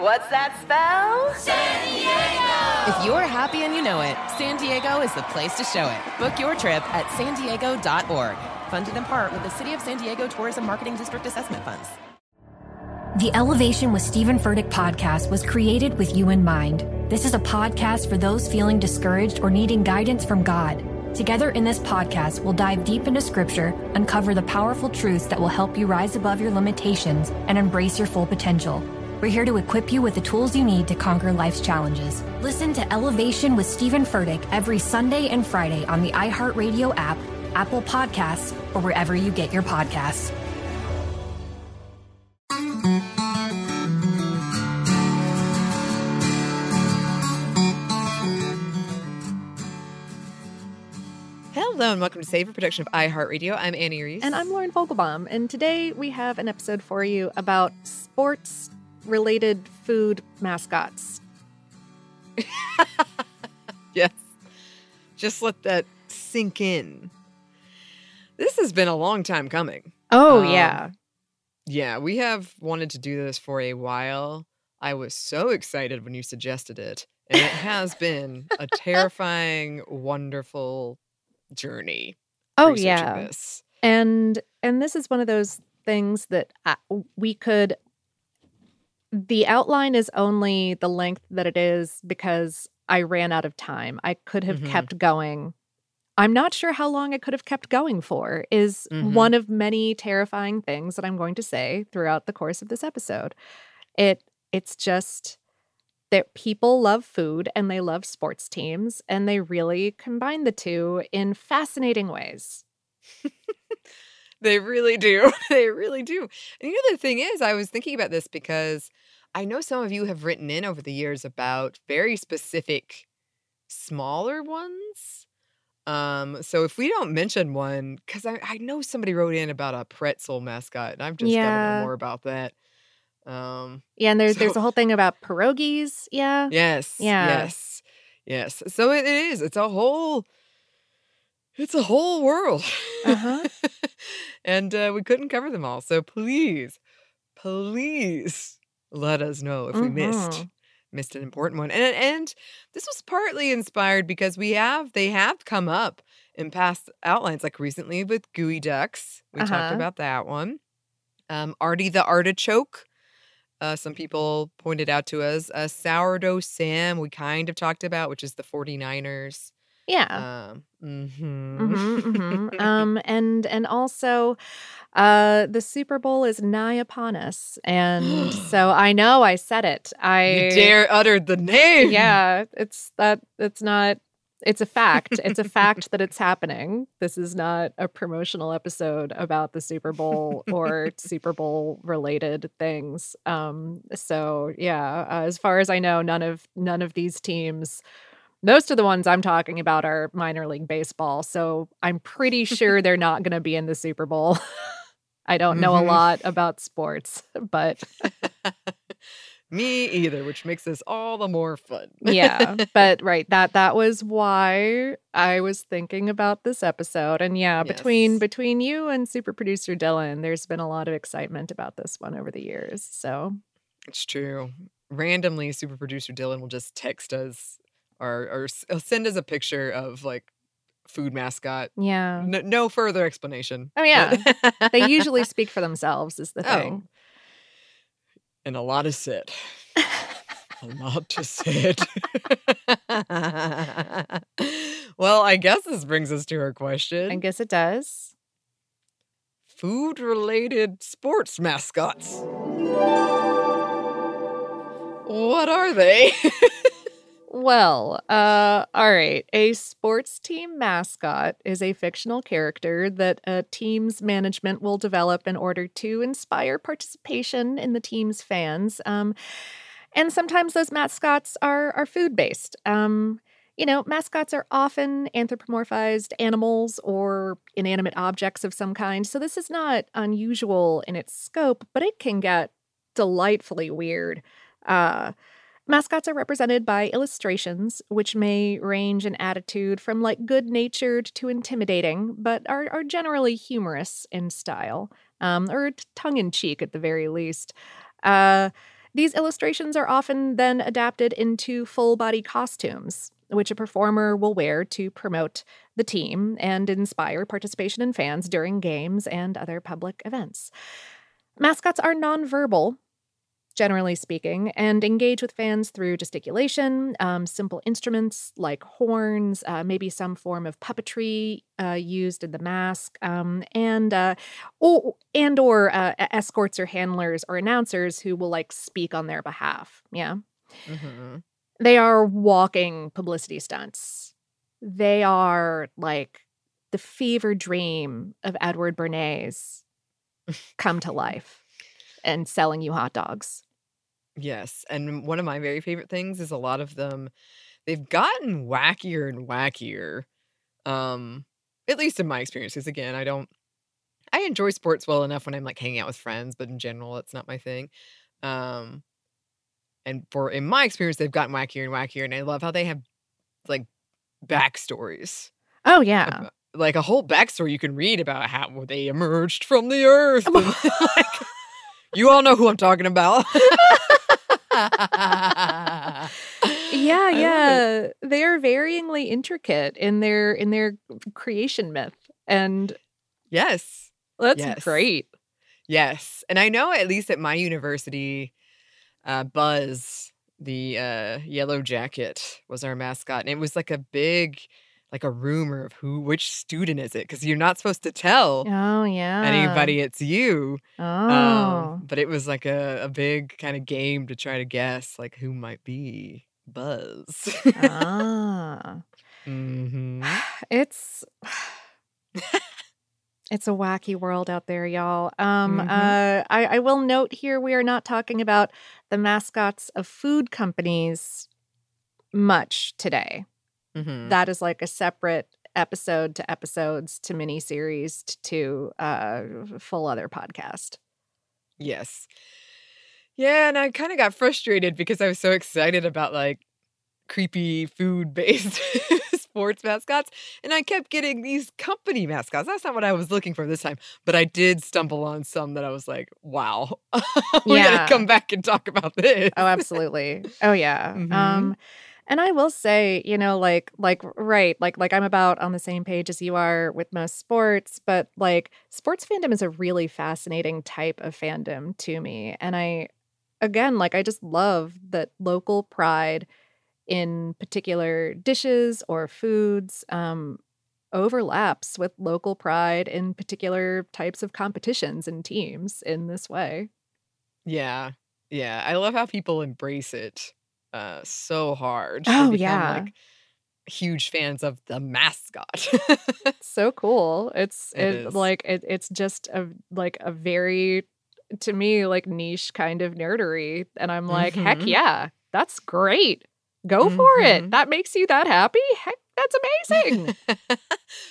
What's that spell? San Diego! If you're happy and you know it, San Diego is the place to show it. Book your trip at san diego.org. Funded in part with the City of San Diego Tourism Marketing District Assessment Funds. The Elevation with Stephen Furtick podcast was created with you in mind. This is a podcast for those feeling discouraged or needing guidance from God. Together in this podcast, we'll dive deep into scripture, uncover the powerful truths that will help you rise above your limitations and embrace your full potential. We're here to equip you with the tools you need to conquer life's challenges. Listen to Elevation with Stephen Furtick every Sunday and Friday on the iHeartRadio app, Apple Podcasts, or wherever you get your podcasts. Hello and welcome to Savor a production of iHeartRadio. I'm Annie Reese. And I'm Lauren Vogelbaum, and today we have an episode for you about sports related food mascots. yes. Just let that sink in. This has been a long time coming. Oh, Um, yeah. Yeah, we have wanted to do this for a while. I was so excited when you suggested it. And it has been a terrifying, wonderful journey. Oh, yeah. This. and and this is one of those things that I, we could the outline is only the length that it is because i ran out of time i could have Mhm. kept going i'm not sure how long i could have kept going for is Mhm. one of many terrifying things that i'm going to say throughout the course of this episode it it's just that people love food and they love sports teams and they really combine the two in fascinating ways They really do. they really do. And you know, the thing is, I was thinking about this because I know some of you have written in over the years about very specific smaller ones. Um, so if we don't mention one, because I, I know somebody wrote in about a pretzel mascot, and I've just got to know more about that. Um, Yeah, and there's there's a whole thing about pierogies. Yeah. yes, Yeah. yes, yes. So it is. It's a whole. It's a whole world. Uh-huh. and uh, we couldn't cover them all. So please, please let us know if we missed Mhm. missed an important one. And and this was partly inspired because we have they have come up in past outlines, like recently with Geoducks. We talked Uh-huh. about that one. Um, Artie the Artichoke. Uh, some people pointed out to us uh, sourdough Sam. We kind of talked about, which is the 49ers. Yeah. Um, mhm. Mhm, mhm. um, and and also, uh, the Super Bowl is nigh upon us, and so I know I said it. I you dare uttered the name. Yeah, it's that. It's not. It's a fact. It's a fact that it's happening. This is not a promotional episode about the Super Bowl or Super Bowl related things. Um, so yeah, uh, as far as I know, none of none of these teams. Most of the ones I'm talking about are minor league baseball, so I'm pretty sure they're not going to be in the Super Bowl. I don't know Mhm. a lot about sports, but Me either, which makes this all the more fun. yeah but right that that was why i was thinking about this episode and yeah between Yes. between you and super producer dylan there's been a lot of excitement about this one over the years so It's true. Randomly, super producer Dylan will just text us or or send us a picture of like food mascot. yeah No, no further explanation. Oh, yeah. they usually speak for themselves is the Oh. thing and a lot is said. a lot is said. Well, I guess this brings us to our question. I guess it does. Food related sports mascots. What are they? Well, uh, all right. A sports team mascot is a fictional character that a team's management will develop in order to inspire participation in the team's fans. Um, and sometimes those mascots are are food based. Um, you know, mascots are often anthropomorphized animals or inanimate objects of some kind. So this is not unusual in its scope, but it can get delightfully weird. Uh, Mascots are represented by illustrations, which may range in attitude from like good natured to intimidating, but are, are generally humorous in style, um, or tongue in cheek at the very least. Uh, these illustrations are often then adapted into full body costumes, which a performer will wear to promote the team and inspire participation in fans during games and other public events. Mascots are nonverbal, generally speaking, and engage with fans through gesticulation, um, simple instruments like horns, uh, maybe some form of puppetry uh, used in the mask, um, and uh, or, and or uh, escorts or handlers or announcers who will like speak on their behalf. Yeah, mm-hmm. they are walking publicity stunts. They are like the fever dream of Edward Bernays come to life and selling you hot dogs. Yes. And one of my very favorite things is a lot of them, they've gotten wackier and wackier. Um, at least in my experience, because again, I don't I enjoy sports well enough when I'm like hanging out with friends, but in general, it's not my thing. Um, and for in my experience, they've gotten wackier and wackier, and I love how they have like backstories. Oh yeah. like a whole backstory you can read about how they emerged from the earth. and, like, you all know who I'm talking about. yeah, I love it. yeah. They are varyingly intricate in their in their creation myth. And Yes. that's Yes. great. Yes. And I know at least at my university, uh, Buzz, the uh, yellow jacket, was our mascot. And it was like a big, like a rumor of who, which student is it? Because you're not supposed to tell Oh yeah. anybody it's you. Oh. Um, but it was like a, a big kind of game to try to guess like who might be Buzz. ah. hmm It's it's a wacky world out there, y'all. Um, Mhm. uh, I, I will note here we are not talking about the mascots of food companies much today. Hmm That is like a separate episode to episodes to miniseries t- to uh, full other podcast. Yes. Yeah, and I kind of got frustrated because I was so excited about like creepy food based sports mascots. And I kept getting these company mascots. That's not what I was looking for this time. But I did stumble on some that I was like, wow, we Yeah. gotta come back and talk about this. Oh, absolutely. oh yeah. Mhm. Um and I will say, you know, like like right, like like I'm about on the same page as you are with most sports, but like sports fandom is a really fascinating type of fandom to me. And I again, like I just love that local pride in particular dishes or foods um overlaps with local pride in particular types of competitions and teams in this way. Yeah. Yeah. I love how people embrace it uh so hard. Oh, become, yeah. like huge fans of the mascot. so cool. It's It it, like it, it's just a like a very to me like niche kind of nerdery and I'm like heck Mhm. yeah. That's great. Go for it. Mhm. That makes you that happy? Heck that's amazing.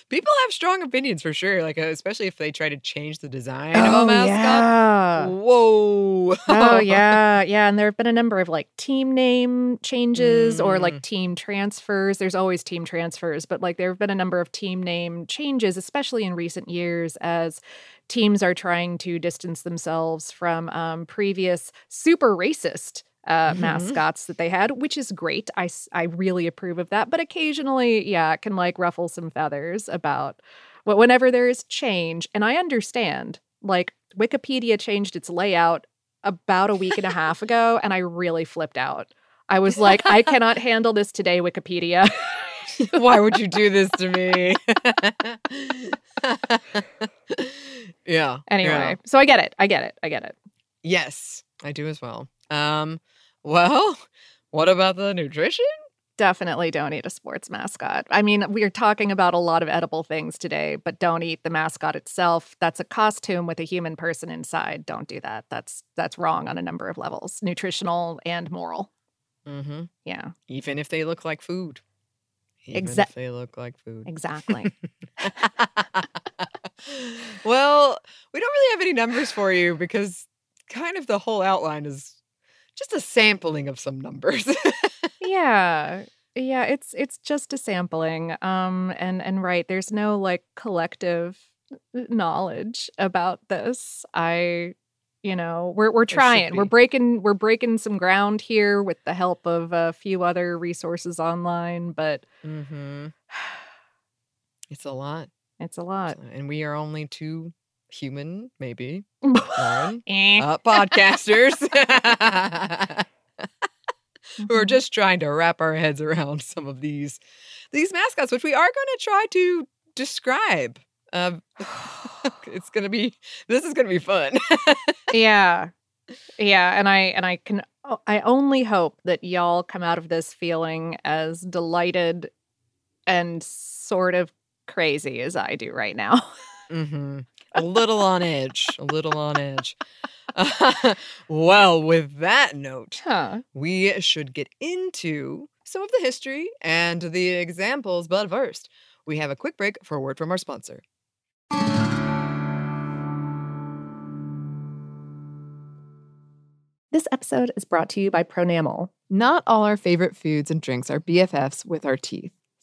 People have strong opinions for sure, like uh, especially if they try to change the design of a oh mascot. yeah. Whoa. oh yeah, yeah, and there have been a number of like team name changes or Mm. like team transfers. There's always team transfers, but like there have been a number of team name changes, especially in recent years, as teams are trying to distance themselves from um, previous super racist. Uh, Mhm. mascots that they had, which is great. I, I really approve of that. But occasionally, yeah, it can like ruffle some feathers about wh- whenever there is change. And I understand, like, Wikipedia changed its layout about a week and a half ago, and I really flipped out. I was like, I cannot handle this today, Wikipedia. Why would you do this to me? yeah. Anyway, yeah. so I get it. I get it. I get it. Yes, I do as well. Um, well, what about the nutrition? Definitely don't eat a sports mascot. I mean, we're talking about a lot of edible things today, but don't eat the mascot itself. That's a costume with a human person inside. Don't do that. That's that's wrong on a number of levels, nutritional and moral. Mm-hmm. Yeah, Even if they look like food. Even Exac- if they look like food. exactly. well, we don't really have any numbers for you because kind of the whole outline is just a sampling of some numbers. yeah. Yeah, it's it's just a sampling. Um and and right, there's no like collective knowledge about this. I you know, we're we're trying. We're breaking we're breaking some ground here with the help of a few other resources online, but mm-hmm. It's a lot. it's a lot. And we are only two human, maybe, Lauren, Eh. uh, podcasters who are Mhm. just trying to wrap our heads around some of these these mascots, which we are going to try to describe. Um, it's going to be this is going to be fun. yeah yeah and i and i can I only hope that y'all come out of this feeling as delighted and sort of crazy as i do right now hmm A little on edge, a little on edge. well, with that note, huh we should get into some of the history and the examples. But first, we have a quick break for a word from our sponsor. this episode is brought to you by pronamel Not all our favorite foods and drinks are BFFs with our teeth.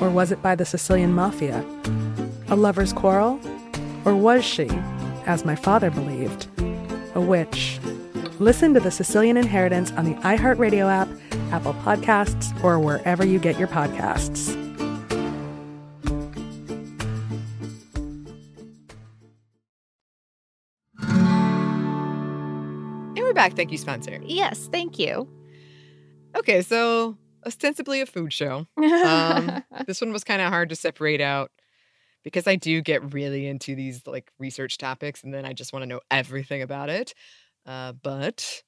Or was it by the Sicilian mafia? A lover's quarrel? Or was she, as my father believed, a witch? Listen to The Sicilian Inheritance on the iHeartRadio app, Apple Podcasts, or wherever you get your podcasts. And we're back. Thank you, Spencer. yes thank you Okay, so ostensibly a food show. Um, this one was kind of hard to separate out because I do get really into these like research topics and then I just want to know everything about it. Uh, but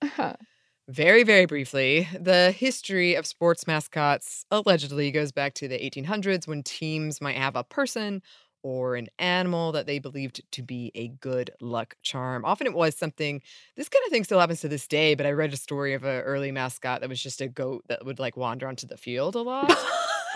very, very briefly, the history of sports mascots allegedly goes back to the 1800s when teams might have a person or an animal that they believed to be a good luck charm. Often it was something, this kind of thing still happens to this day, but I read a story of an early mascot that was just a goat that would like wander onto the field a lot.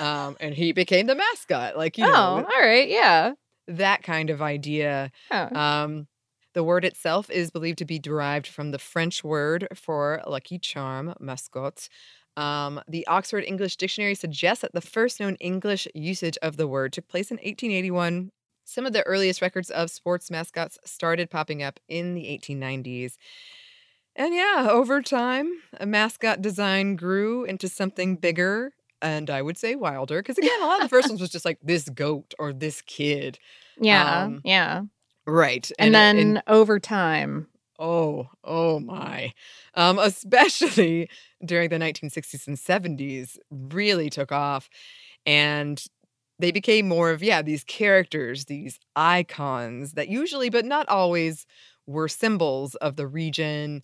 um, and he became the mascot. Like, you oh, know, all right. Yeah. that kind of idea. Um, the word itself is believed to be derived from the French word for lucky charm, mascotte. Um, the Oxford English Dictionary suggests that the first known English usage of the word took place in 1881. Some of the earliest records of sports mascots started popping up in the 1890s. And yeah, over time, a mascot design grew into something bigger and I would say wilder. Because again, a lot of the first ones was just like this goat or this kid. Yeah. Um, yeah. Right. And, uh, then over time, Oh, oh my. Um, especially during the 1960s and 70s, really took off. And they became more of, yeah, these characters, these icons that usually, but not always, were symbols of the region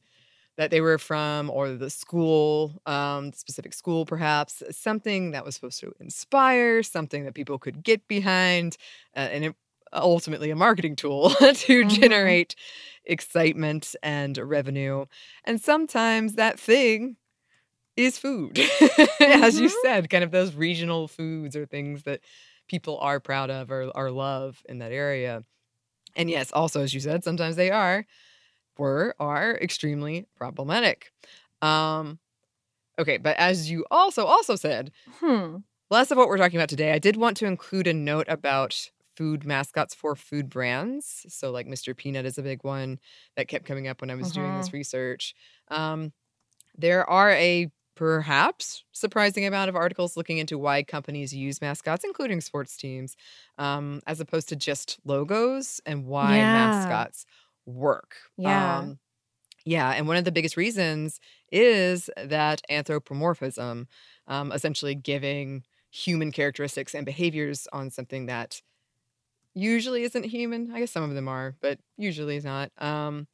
that they were from or the school, um, specific school perhaps, something that was supposed to inspire, something that people could get behind, uh, and it, ultimately a marketing tool to generate excitement and revenue. And sometimes that thing is food, as you said, kind of those regional foods or things that people are proud of or, or love in that area. And yes, also, as you said, sometimes they are, were, are extremely problematic. Um, okay, but as you also also said, hmm. less of what we're talking about today. I did want to include a note about food mascots for food brands. So, like Mr. Peanut is a big one that kept coming up when I was doing this research. Um, there are a perhaps surprising amount of articles looking into why companies use mascots, including sports teams, um, as opposed to just logos and why Yeah. mascots work. Yeah. Um, yeah, and one of the biggest reasons is that anthropomorphism, um, essentially giving human characteristics and behaviors on something that usually isn't human. I guess some of them are, but usually is not. Um,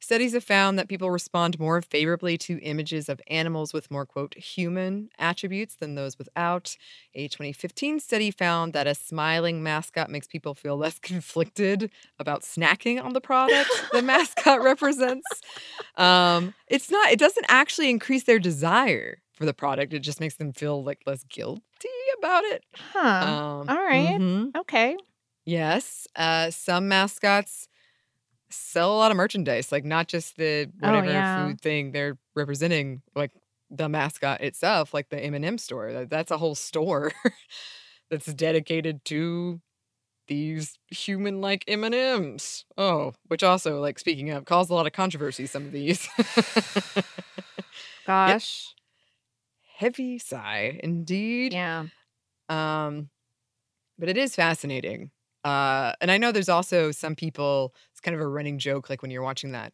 studies have found that people respond more favorably to images of animals with more, quote, human attributes than those without. A 2015 study found that a smiling mascot makes people feel less conflicted about snacking on the product the mascot represents. Um, it's not, it doesn't actually increase their desire for the product. It just makes them feel like less guilty about it. Huh. Um, all right. mhm. Okay. Yes. Uh, some mascots sell a lot of merchandise, like not just the Oh, whatever yeah. food thing they're representing, like the mascot itself, like the M&M store. That's a whole store that's dedicated to these human-like M&Ms. Oh, which also, like speaking of, caused a lot of controversy. Some of these. Gosh. Heavy sigh, indeed. Yeah. Um, but it is fascinating. Uh, and I know there's also some people, it's kind of a running joke, like when you're watching that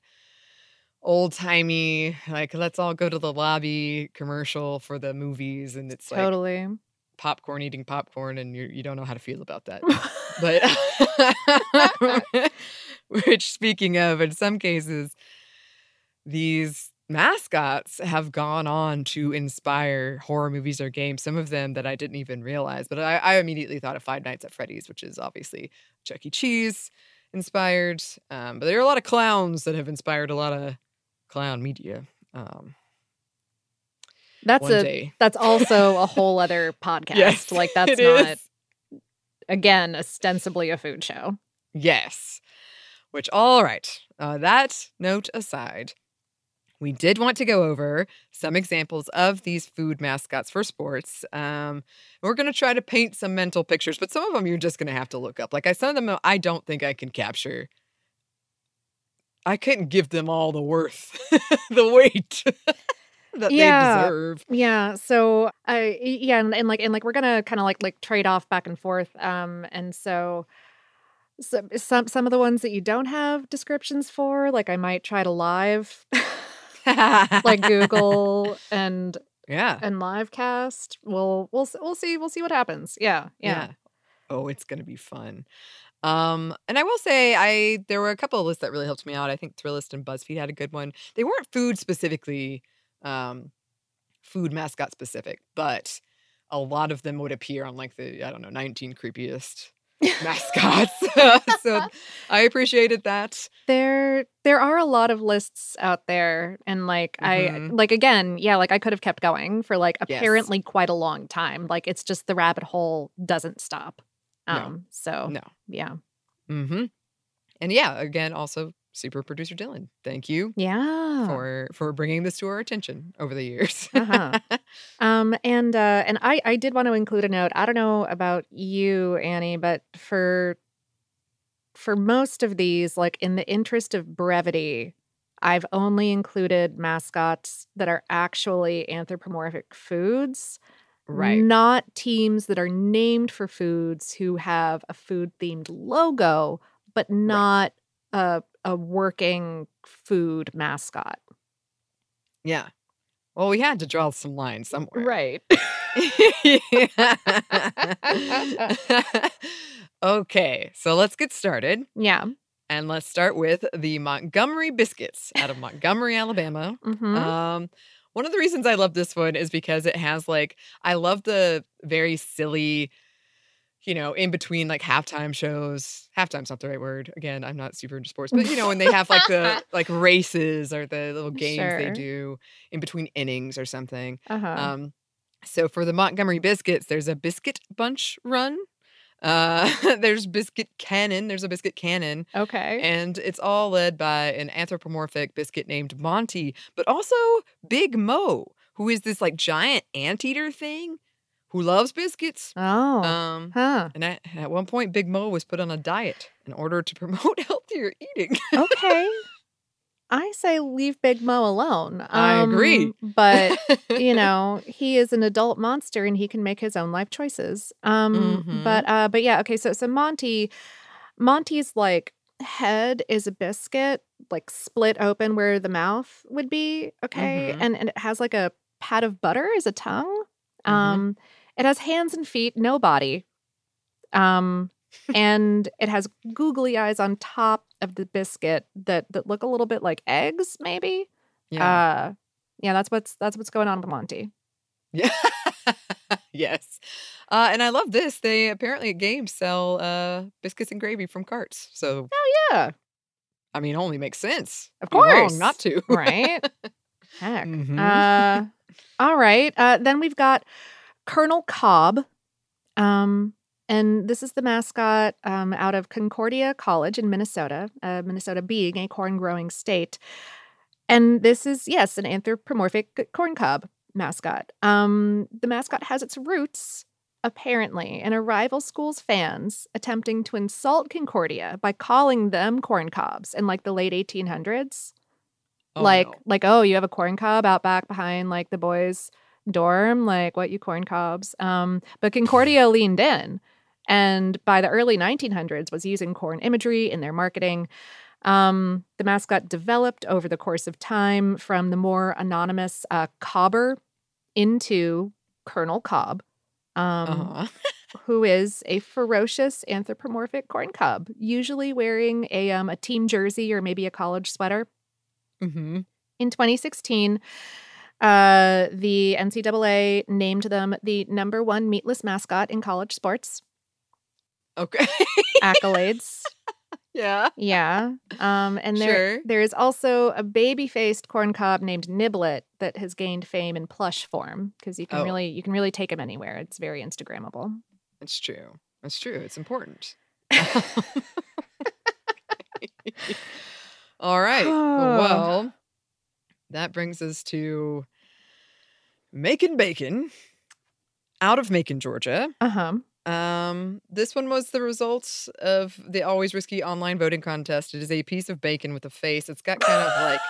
old timey, like, let's all go to the lobby commercial for the movies. And it's like Totally. popcorn eating popcorn, and you you don't know how to feel about that. but, which speaking of, in some cases, these mascots have gone on to inspire horror movies or games. Some of them that I didn't even realize, but I, I immediately thought of Five Nights at Freddy's, which is obviously Chuck E. Cheese inspired. Um, but there are a lot of clowns that have inspired a lot of clown media. Um, That's a day. that's also a whole other podcast. Yes, like that's not is. again ostensibly a food show. Yes. Which, all right. Uh, that note aside, we did want to go over some examples of these food mascots for sports. Um, we're going to try to paint some mental pictures, but some of them you're just going to have to look up. Like I some of them, I don't think I can capture. I couldn't give them all the worth, the weight that Yeah. they deserve. Yeah. So I yeah, and, and like and like we're gonna kind of like like trade off back and forth. Um, and so some some some of the ones that you don't have descriptions for, like I might try to live, like Google and Yeah. and livecast. We'll we'll we'll see we'll see what happens. Yeah. Yeah. Oh, it's gonna be fun. Um, and I will say, I there were a couple of lists that really helped me out. I think Thrillist and BuzzFeed had a good one. They weren't food specifically, um, food mascot specific, but a lot of them would appear on like the I don't know 19 creepiest mascots. so I appreciated that. There there are a lot of lists out there and like I Mhm. like again, yeah, like I could have kept going for like Yes. apparently quite a long time. Like it's just the rabbit hole doesn't stop. No. Um so No. yeah. Mm-hmm. And yeah, again, also super producer Dylan. Thank you Yeah. for for bringing this to our attention over the years. Uh-huh. Um and uh and I I did want to include a note. I don't know about you Annie, but for for most of these like in the interest of brevity, I've only included mascots that are actually anthropomorphic foods. right. Not teams that are named for foods who have a food themed logo, but not a a working food mascot. Yeah. Well, we had to draw some lines somewhere. Right. okay, so let's get started. yeah. And let's start with the Montgomery Biscuits out of Montgomery, Alabama. Mhm. Um, one of the reasons I love this one is because it has like I love the very silly, you know, in between like halftime shows. Halftime's not the right word. Again, I'm not super into sports, but you know, when they have like the like races or the little games they do in between innings or something. Uh-huh. Um, so for the Montgomery Biscuits, there's a biscuit bunch run. Uh, there's biscuit cannon. There's a biscuit cannon. okay. And it's all led by an anthropomorphic biscuit named Monty, but also Big Mo, who is this like giant anteater thing who loves biscuits. oh. Um, huh. and at, at one point, Big Mo was put on a diet in order to promote healthier eating. Okay. I say leave Big Mo alone. I agree. Um, But you know, he is an adult monster and he can make his own life choices. Um Mhm. but uh but yeah, okay, so so Monty Monty's like head is a biscuit like split open where the mouth would be, okay? Mhm. And and it has like a pat of butter as a tongue. Mhm. Um it has hands and feet, no body. Um and it has googly eyes on top of the biscuit that that look a little bit like eggs maybe. yeah. Uh yeah, that's what's that's what's going on with Monty. yeah. yes. Uh, and I love this. They apparently at games sell uh, biscuits and gravy from carts. So, Oh Yeah, I mean, only makes sense. Of course. not to. right? Heck. Mhm. Uh all right. Uh then we've got Kernel Cobb. Um and this is the mascot um, out of Concordia College in Minnesota, uh, Minnesota being a corn growing state. And this is, yes, an anthropomorphic corn cob mascot. Um, the mascot has its roots, apparently, in a rival school's fans attempting to insult Concordia by calling them corn cobs in like the late 1800s. Oh, like, no. like, oh, you have a corn cob out back behind like the boys' dorm, like what you corn cobs. Um, but Concordia leaned in and by the early 1900s was using corn imagery in their marketing. Um, the mascot developed over the course of time from the more anonymous uh, Cobber into Kernel Cobb, um, Uh-huh. who is a ferocious anthropomorphic corn cob, usually wearing a um, a team jersey or maybe a college sweater. hmm In 2016, uh, the NCAA named them the number one meatless mascot in college sports. Okay. Accolades. yeah. Yeah. Um, and there Sure. there is also a baby-faced corn cob named Niblet that has gained fame in plush form because you can Oh. really you can really take him anywhere. It's very Instagrammable. It's true. It's true. It's important. All right. Well, that brings us to Macon Bacon out of Macon, Georgia. Uh-huh. Um, this one was the result of the always risky online voting contest. It is a piece of bacon with a face. It's got kind of like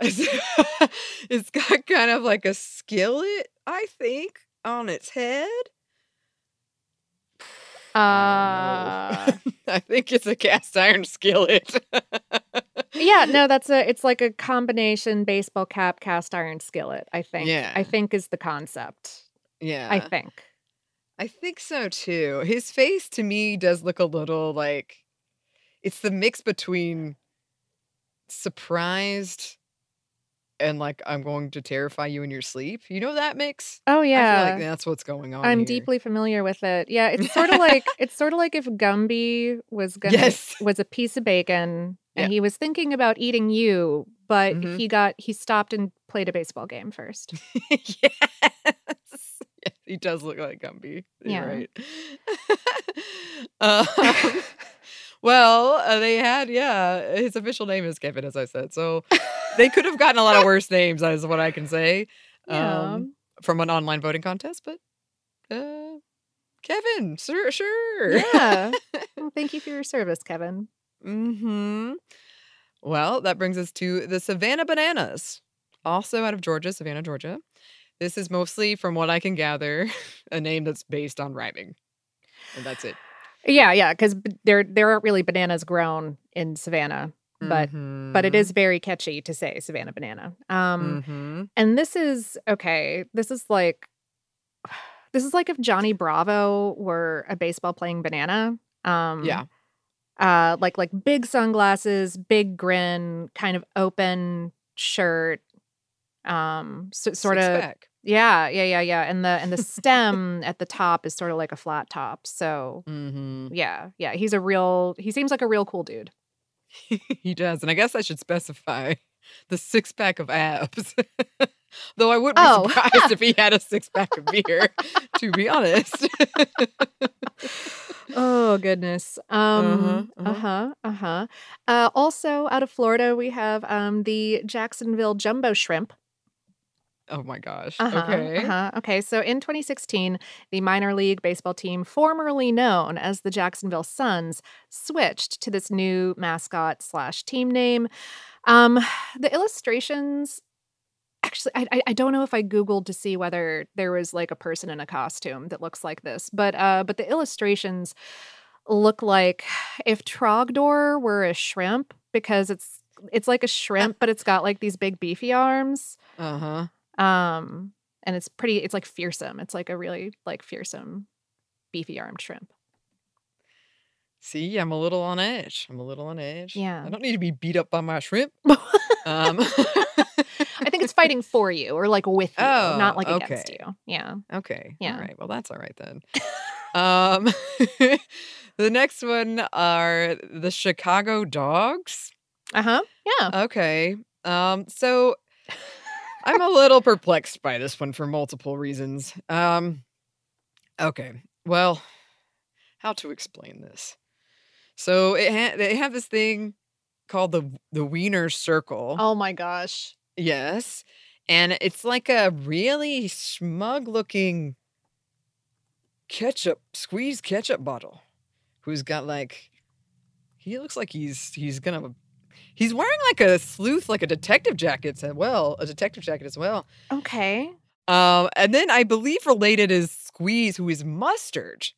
it's got kind of like a skillet, I think, on its head. Uh I think it's a cast iron skillet. yeah, no, that's a it's like a combination baseball cap cast iron skillet, I think. Yeah. I think is the concept. yeah. I think. I think so too. His face to me does look a little like it's the mix between surprised and like I'm going to terrify you in your sleep. You know that mix? Oh I feel yeah. like that's what's going on. I'm here. deeply familiar with it. Yeah, it's sort of like it's sort of like if Gumby was gonna Yes. was a piece of bacon and Yeah. he was thinking about eating you, but Mhm. he got he stopped and played a baseball game first. yes. Yeah, he does look like Gumby. You're Yeah. right. um, well, uh, they had, yeah, his official name is Kevin, as I said. So they could have gotten a lot of worse names, is what I can say, Yeah. um, from an online voting contest. But uh, Kevin, sure, sure. Yeah. well, thank you for your service, Kevin. hmm Well, that brings us to the Savannah Bananas, also out of Georgia, Savannah, Georgia. This is mostly, from what I can gather, a name that's based on rhyming, and that's it. Yeah, yeah, because there there aren't really bananas grown in Savannah, but but it is very catchy to say Savannah banana. Um, hmm and this is okay. This is like this is like if Johnny Bravo were a baseball playing banana. Um, Yeah. uh, like like big sunglasses, big grin, kind of open shirt. Um, so, sort of Six-pack. Yeah, yeah, yeah, yeah. And the and the stem at the top is sort of like a flat top. So Mhm. yeah, yeah. He's a real. He seems like a real cool dude. he does, and I guess I should specify the six pack of abs. Though I wouldn't be Oh. surprised if he had a six pack of beer. to be honest. Oh goodness. Um Uh-huh, uh-huh. Uh-huh. Uh also out of Florida we have um the Jacksonville Jumbo Shrimp. Oh my gosh. Uh-huh, Okay. Uh-huh. Okay. So in 2016, the minor league baseball team, formerly known as the Jacksonville Suns, switched to this new mascot slash team name. Um, the illustrations. Actually, I, I- I don't know if I googled to see whether there was like a person in a costume that looks like this, but uh, but the illustrations look like if Trogdor were a shrimp because it's it's like a shrimp, but it's got like these big beefy arms. Uh-huh. Um, and it's pretty, it's like fearsome. It's like a really like fearsome, beefy armed shrimp. See, I'm a little on edge. I'm a little on edge. Yeah. I don't need to be beat up by my shrimp. um I think it's fighting for you or like with you, Oh, not like against you. Yeah. Okay. Yeah. All right. Well, that's all right then. um, the next one are the Chicago Dogs. Uh huh. Yeah. Okay. Um, so I'm a little perplexed by this one for multiple reasons. Um, okay. Well, how to explain this? So it ha- they have this thing called the the Wiener Circle. Oh my gosh. Yes. And it's like a really smug looking ketchup, squeeze ketchup bottle who's got like he looks like he's he's gonna he's wearing like a sleuth, like a detective jacket as well, a detective jacket as well. Okay. Um, and then I believe related is Squeeze, who is mustard,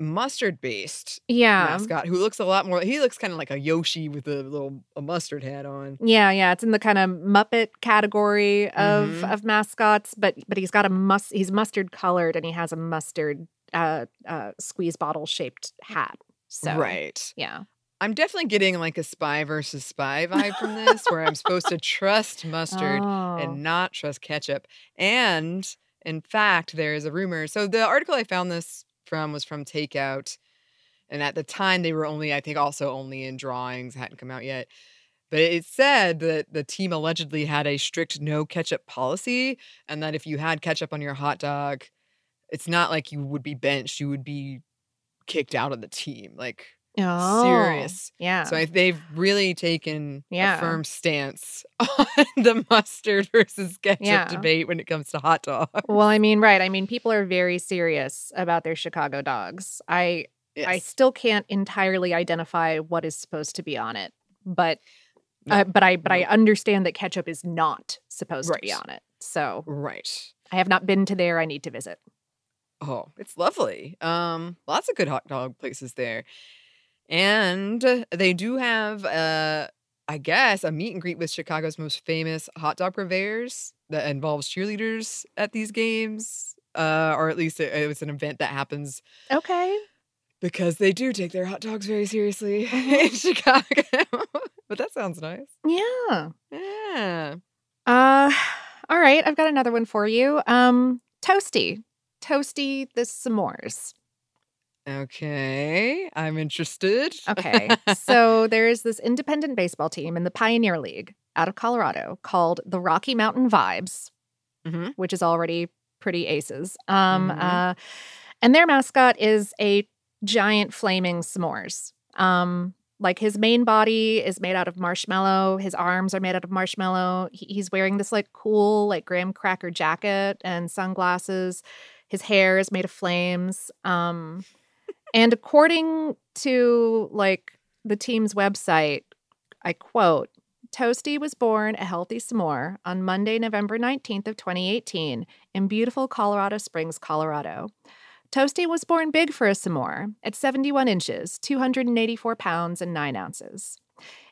mustard based Yeah. mascot, who looks a lot more. He looks kind of like a Yoshi with a little a mustard hat on. Yeah, yeah, it's in the kind of Muppet category of Mhm. of mascots, but but he's got a mus he's mustard colored and he has a mustard uh uh squeeze bottle shaped hat. So Right. yeah. I'm definitely getting like a spy versus spy vibe from this, where I'm supposed to trust mustard Oh. and not trust ketchup. And in fact, there is a rumor. So the article I found this from was from Takeout. And at the time, they were only, I think, also only in drawings, hadn't come out yet. But it said that the team allegedly had a strict no ketchup policy, and that if you had ketchup on your hot dog, it's not like you would be benched, you would be kicked out of the team. Like, Oh, serious. Yeah. So I, they've really taken Yeah. a firm stance on the mustard versus ketchup Yeah. debate when it comes to hot dogs. well, I mean, right. I mean, people are very serious about their Chicago dogs. I I still can't entirely identify what is supposed to be on it, but No. uh, but I but I understand that ketchup is not supposed to be on it. So Right. I have not been to there. I need to visit. Oh, it's lovely. Um, lots of good hot dog places there. And they do have uh I guess a meet and greet with Chicago's most famous hot dog purveyors that involves cheerleaders at these games. Uh, or at least it, it was an event that happens Okay. because they do take their hot dogs very seriously in Chicago. but that sounds nice. Yeah. Yeah. Uh, all right, I've got another one for you. Um, Toasty, Toasty the s'mores. Okay, I'm interested. Okay, so there's this independent baseball team in the Pioneer League out of Colorado called the Rocky Mountain Vibes, Mhm. which is already pretty aces. Um, Mhm. uh, and their mascot is a giant flaming s'mores. Um, like his main body is made out of marshmallow. His arms are made out of marshmallow. He- he's wearing this like cool like graham cracker jacket and sunglasses. His hair is made of flames. Um, and according to like the team's website, I quote, Toasty was born a healthy s'more on Monday, November 19th of 2018 in beautiful Colorado Springs, Colorado. Toasty was born big for a s'more at 71 inches, 284 pounds, and 9 ounces.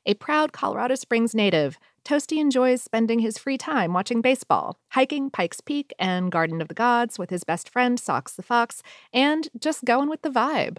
A proud Colorado Springs native, Toasty enjoys spending his free time watching baseball, hiking Pikes Peak and Garden of the Gods with his best friend Socks the Fox, and just going with the vibe.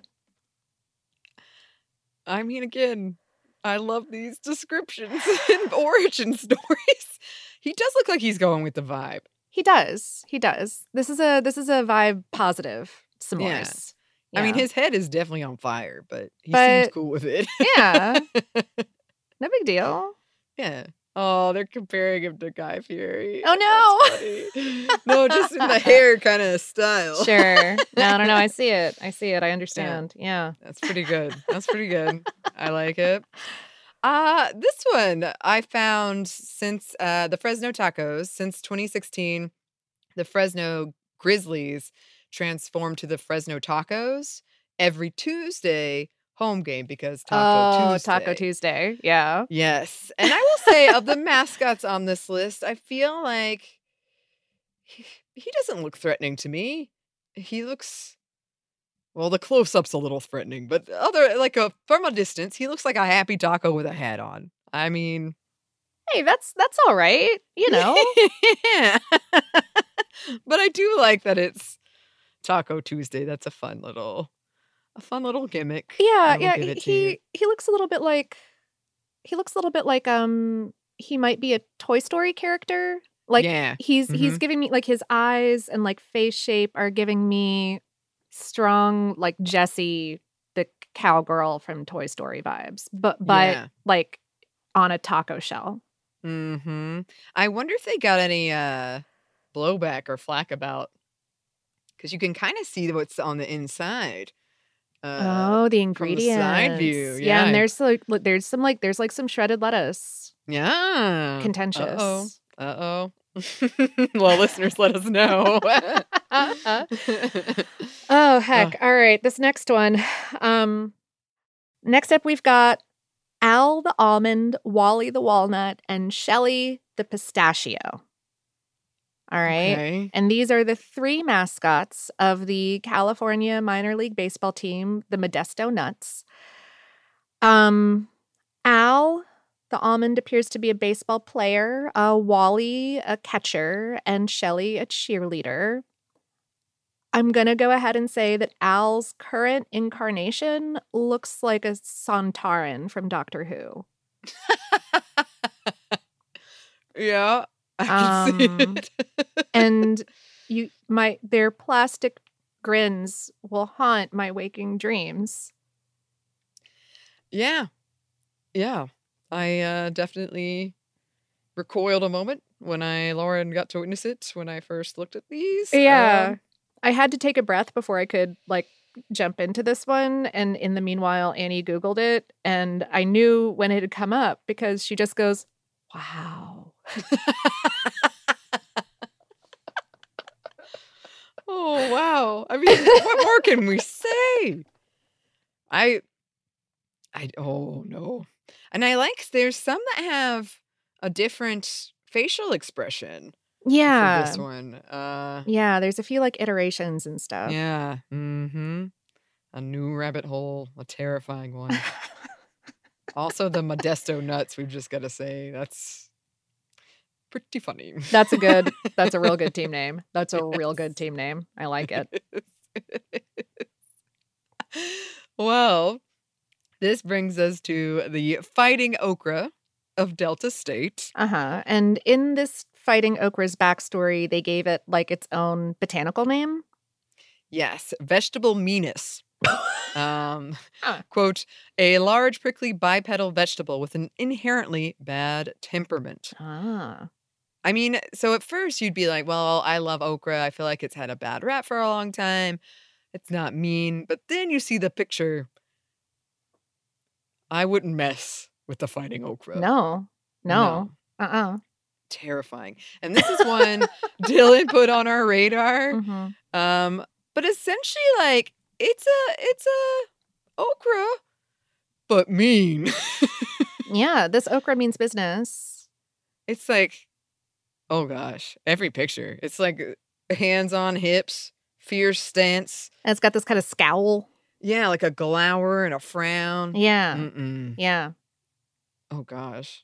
I mean, again, I love these descriptions and origin stories. He does look like he's going with the vibe. He does. He does. This is a this is a vibe positive s'mores. I mean, his head is definitely on fire, but he But- seems cool with it. Yeah. no big deal. yeah. Oh, they're comparing him to Guy Fieri. Oh no! no, just in the hair kind of style. Sure. No, no, no. I see it. I see it. I understand. Yeah. That's pretty good. That's pretty good. I like it. Uh this one I found since uh the Fresno Tacos since 2016 the Fresno Grizzlies transformed to the Fresno Tacos every Tuesday home game because Taco oh, Tuesday. Taco Tuesday. Yeah. Yes. And I will say of the mascots on this list, I feel like he, he doesn't look threatening to me. He looks well, the close-up's a little threatening, but other like a from a distance, he looks like a happy taco with a hat on. I mean, Hey, that's that's all right. You know. yeah. but I do like that it's Taco Tuesday. That's a fun little a fun little gimmick. yeah, yeah. He it to you. he, looks a little bit like he looks a little bit like um he might be a Toy Story character. Like Yeah. he's he's Mhm. giving me like his eyes and like face shape are giving me strong like Jessie the cowgirl from Toy Story vibes. But but Yeah. like on a taco shell. Mm-hmm. I wonder if they got any uh blowback or flack about because you can kind of see what's on the inside. Uh, oh, the ingredients. the side view. Yeah, and Yeah. there's like li- there's some like there's like some shredded lettuce. yeah. Contentious. Uh oh. Uh oh. well, listeners, let us know. Oh heck. All right. This next one. Um next up we've got Al the almond, Wally the walnut, and Shelly the pistachio. All right. Okay. And these are the three mascots of the California minor league baseball team, the Modesto Nuts. Um Al the almond appears to be a baseball player, uh, Wally a catcher, and Shelly a cheerleader. I'm going to go ahead and say that Al's current incarnation looks like a Sontaran from Doctor Who. yeah. I can see Um, and you my their plastic grins will haunt my waking dreams. Yeah. Yeah. I uh, definitely recoiled a moment when I, Lauren, got to witness it when I first looked at these. Yeah. Um, I had to take a breath before I could like jump into this one and in the meanwhile Annie googled it and I knew when it had come up because she just goes, "Wow." Oh, wow. I mean, what more can we say? I, I, oh, no. And I like, there's some that have a different facial expression for Yeah. this one. Uh, Yeah, there's a few like iterations and stuff. yeah. Mm-hmm. A new rabbit hole, a terrifying one. also, the Modesto nuts, we've just got to say, that's pretty funny. That's a good that's a real good team name. That's a real good team name. I like it. well, this brings us to the Fighting Okra of Delta State. Uh-huh. And in this fighting okra's backstory, they gave it like its own botanical name. Yes, vegetable meanness. um, Huh. quote, a large prickly bipedal vegetable with an inherently bad temperament. Ah. I mean, so at first you'd be like, well, I love okra. I feel like it's had a bad rap for a long time. It's not mean. But then you see the picture. I wouldn't mess with the fighting okra. No. No. Uh-uh. Terrifying. And this is one Dylan put on our radar. Mhm. Um, but essentially, like, it's a it's a okra, but mean. Yeah, this okra means business. it's like, oh gosh, every picture. It's like uh, hands on hips, fierce stance. And it's got this kind of scowl. Yeah, like a glower and a frown. Yeah. Mm-mm. Yeah. Oh gosh.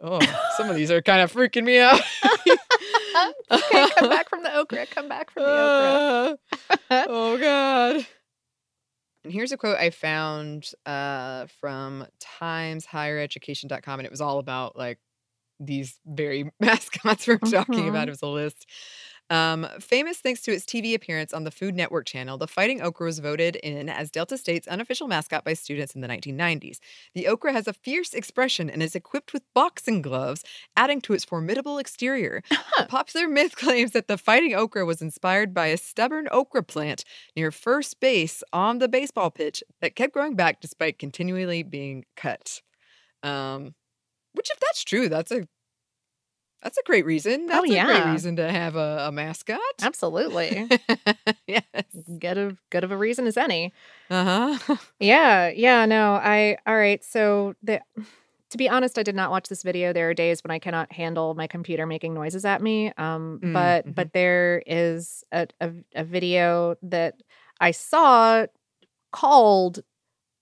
Oh, some of these are kind of freaking me out. okay, come back from the okra. Come back from the okra. Uh, oh god. And here's a quote I found uh, from timeshighereducation.com, and it was all about like these very mascots we're talking about. Mhm. It was a list. Um, famous thanks to its TV appearance on the Food Network channel, the Fighting Okra was voted in as Delta State's unofficial mascot by students in the 1990s. The okra has a fierce expression and is equipped with boxing gloves, adding to its formidable exterior. A popular myth claims that the Fighting Okra was inspired by a stubborn okra plant near first base on the baseball pitch that kept growing back despite continually being cut. Um, which, if that's true, that's a that's a great reason. That's Oh, a great yeah. reason to have a, a mascot. Absolutely. yes. good of good of a reason as any. Uh huh. Yeah, yeah, no. I all right, so the to be honest, I did not watch this video. There are days when I cannot handle my computer making noises at me. Um, Mm, but mhm. but there is a, a a video that I saw called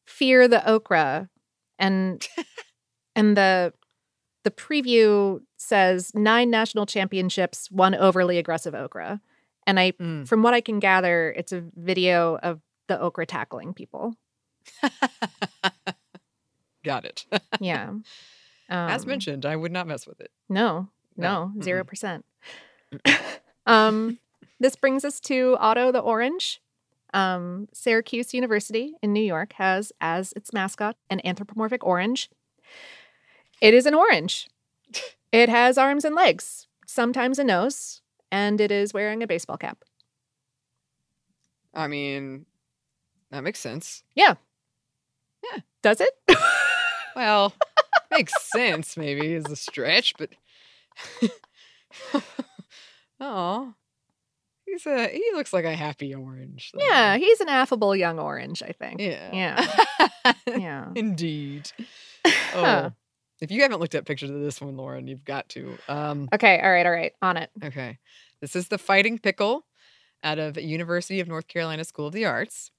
"Fear the Okra," and and the the preview says nine national championships, one overly aggressive okra. And I, Mm. from what I can gather, it's a video of the okra tackling people. Got it. Yeah. As Um, mentioned, I would not mess with it. No, No, no, zero percent. um, this brings us to Otto the Orange. Um, Syracuse University in New York has as its mascot an anthropomorphic orange. It is an orange. It has arms and legs, sometimes a nose, and it is wearing a baseball cap. I mean, that makes sense. Yeah. Yeah. Does it? Well, makes sense. Maybe is a stretch, but oh, he's a he looks like a happy orange. though. yeah, he's an affable young orange, I think. Yeah. Yeah. Yeah. Indeed. Oh, if you haven't looked at pictures of this one, Lauren, you've got to. Um, Okay, all right, all right. On it. Okay. This is the Fighting Pickle out of University of North Carolina School of the Arts.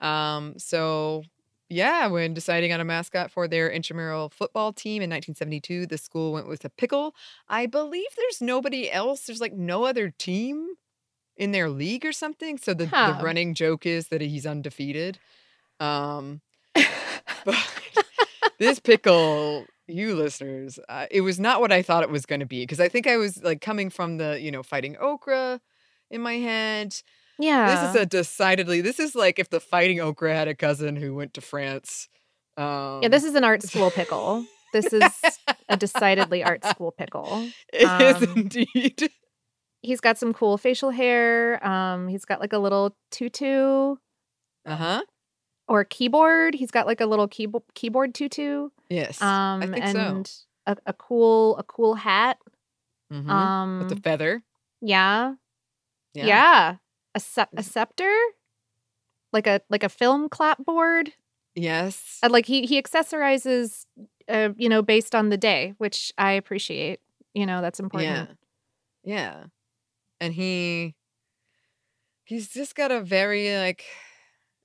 Um, so yeah, when deciding on a mascot for their intramural football team in 1972, the school went with a pickle. I believe there's nobody else. There's like no other team in their league or something. So the, Huh. the running joke is that he's undefeated. Um, but this pickle, you listeners, uh, it was not what I thought it was going to be because I think I was like coming from the, you know, fighting okra in my head. Yeah. This is a decidedly, this is like if the fighting okra had a cousin who went to France. Um, Yeah, this is an art school pickle. This is a decidedly art school pickle. it is um, indeed. He's got some cool facial hair. Um, he's got like a little tutu Uh huh. or keyboard. He's got like a little keyboard keyboard tutu. Yes. Um, I think so. and a, a cool a cool hat. Mhm. Um, With the feather. yeah, Yeah. yeah, A, sce- a scepter, like a like a film clapboard. Yes. Uh, like he he accessorizes, uh, you know, based on the day, which I appreciate. You know, that's important. Yeah. Yeah. And he he's just got a very like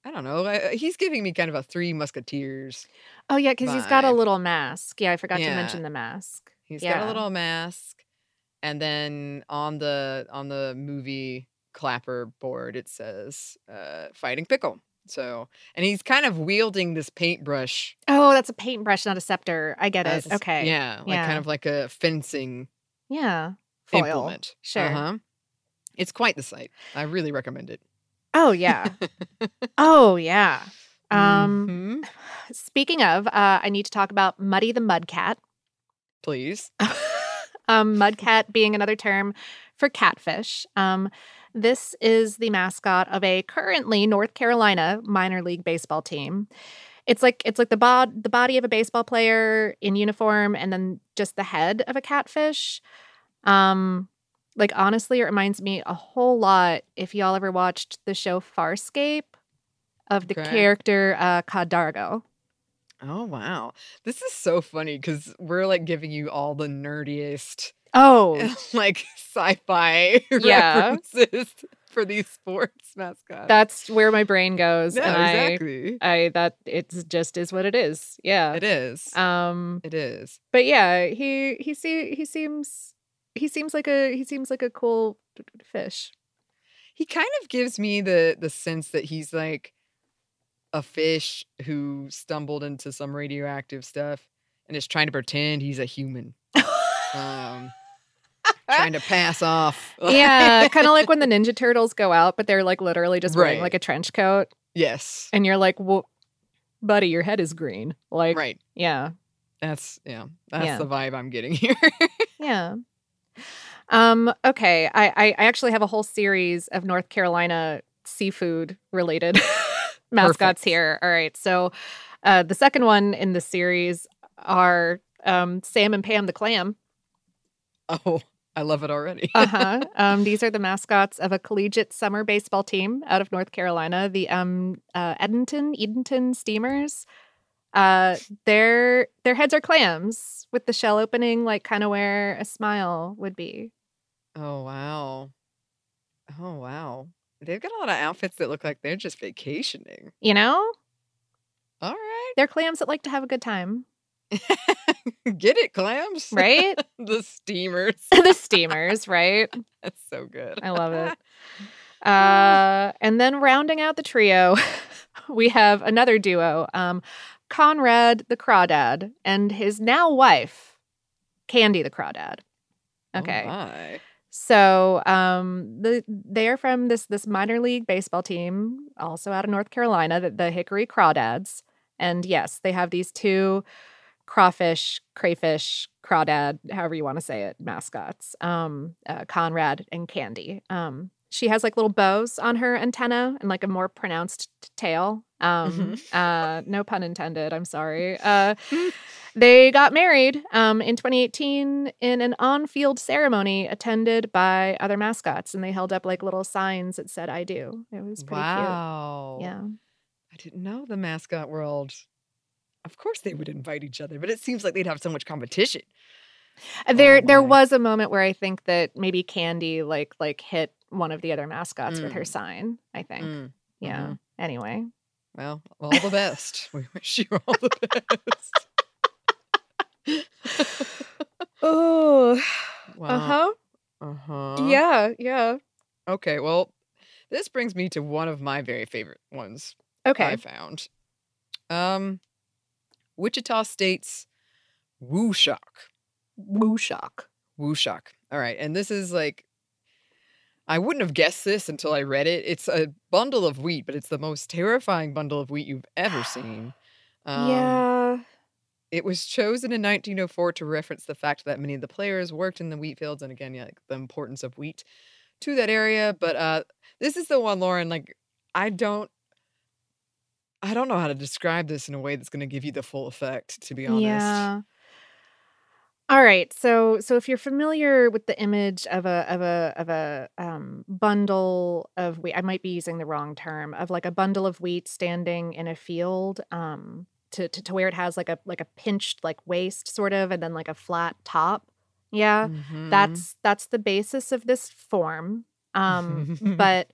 I don't know. I, he's giving me kind of a Three Musketeers. Oh yeah, because he's got a little mask. Yeah, I forgot to mention the mask. He's yeah. got a little mask, and then on the on the movie clapper board it says uh, "Fighting Pickle." So, and he's kind of wielding this paintbrush. Oh, that's a paintbrush, not a scepter. I get it. Okay. Yeah, like kind of like a fencing Yeah. Foil. implement. Sure. Uh-huh. It's quite the sight. I really recommend it. Oh yeah. oh yeah. Um Mhm. speaking of, uh I need to talk about Muddy the Mudcat. Please. um mudcat being another term for catfish. Um this is the mascot of a currently North Carolina minor league baseball team. It's like it's like the bod the body of a baseball player in uniform and then just the head of a catfish. Um like honestly it reminds me a whole lot if y'all ever watched the show Farscape of the Okay. character uh Ka D'Argo. Oh wow. This is so funny because we're like giving you all the nerdiest Oh, like sci-fi Yeah. references for these sports mascots. that's where my brain goes and I. I that it's just is what it is. Yeah. It is. Um it is. but yeah, he he see he seems he seems like a he seems like a cool fish. He kind of gives me the the sense that he's like a fish who stumbled into some radioactive stuff and is trying to pretend he's a human. um trying to pass off. yeah, kind of like when the Ninja Turtles go out, but they're like literally just wearing Right. like a trench coat, yes. and you're like, "Well, buddy, your head is green." Like, Right. yeah, That's yeah. That's Yeah. the vibe I'm getting here. yeah. Um. Okay. I, I I actually have a whole series of North Carolina seafood related mascots Perfect. here. All right. So, uh, the second one in the series are um Sam and Pam the clam. oh, I love it already. Uh huh. um, these are the mascots of a collegiate summer baseball team out of North Carolina, the um uh, Edenton Edenton Steamers. Uh, their their heads are clams with the shell opening, like kind of where a smile would be. Oh wow. Oh wow. They've got a lot of outfits that look like they're just vacationing. You know, All right. they're clams that like to have a good time, Get it, clams? right? the steamers. the steamers, right? That's so good. I love it. Uh, and then rounding out the trio, we have another duo, um, Conrad the Crawdad and his now wife, Candy the Crawdad. Okay. Oh my. So um the they are from this this minor league baseball team, also out of North Carolina, the, the Hickory Crawdads. And yes, they have these two crawfish, crayfish, crawdad, however you want to say it, mascots. Um, uh, Conrad and Candy. Um, she has like little bows on her antenna and like a more pronounced tail. Um, uh, no pun intended. I'm sorry. Uh, they got married um, in 2018 in an on-field ceremony attended by other mascots, and they held up like little signs that said "I do." It was pretty wow. cute. Yeah. I didn't know the mascot world. Of course they would invite each other, but it seems like they'd have so much competition. Uh, There Oh, there was a moment where I think that maybe Candy like like hit one of the other mascots with her Mm. sign, I think. Mm, Yeah. mhm. Anyway. Well, all the best. we wish you all the best. Oh. Wow. Uh-huh. Uh-huh. Yeah, yeah. Okay, well, this brings me to one of my very favorite ones Okay. I found. Um Wichita State's WuShock. WuShock. All right, and this is like I wouldn't have guessed this until I read it. It's a bundle of wheat, but it's the most terrifying bundle of wheat you've ever seen. Um, yeah. It was chosen in 1904 to reference the fact that many of the players worked in the wheat fields, and again, yeah, like the importance of wheat to that area. But uh, this is the one, Lauren. Like, I don't, I don't know how to describe this in a way that's going to give you the full effect. To be honest, Yeah. All right. So so if you're familiar with the image of a of a of a um, bundle of wheat, I might be using the wrong term of like a bundle of wheat standing in a field, um, to, to to where it has like a like a pinched like waist sort of, and then like a flat top. Yeah, Mhm. that's that's the basis of this form. Um, but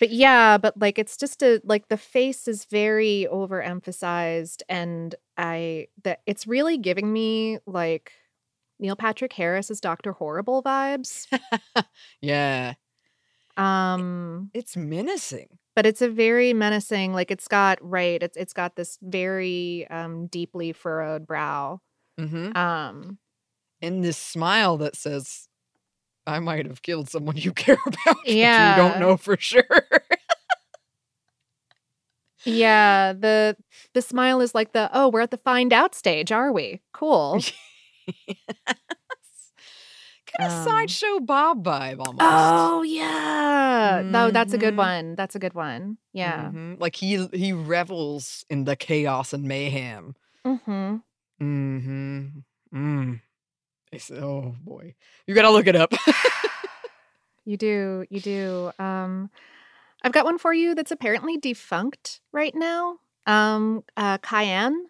but yeah, but like it's just a like the face is very overemphasized, and I that it's really giving me like Neil Patrick Harris as Doctor Horrible vibes. yeah, Um, it's menacing. but it's a very menacing. Like it's got right. It's it's got this very um deeply furrowed brow. Mm-hmm. Um, and this smile that says, "I might have killed someone you care about." but you don't know for sure. Yeah, the the smile is like the oh, we're at the find out stage, are we? Cool. kind of Um, sideshow Bob vibe almost. Oh yeah. No, that's a good Mhm. one. That's a good one. Yeah. Mhm. like he he revels in the chaos and mayhem. Mm-hmm. Mm-hmm. Mm. It's, oh boy, you gotta look it up. You do. You do. Um, I've got one for you that's apparently defunct right now. Um, uh, Cayenne,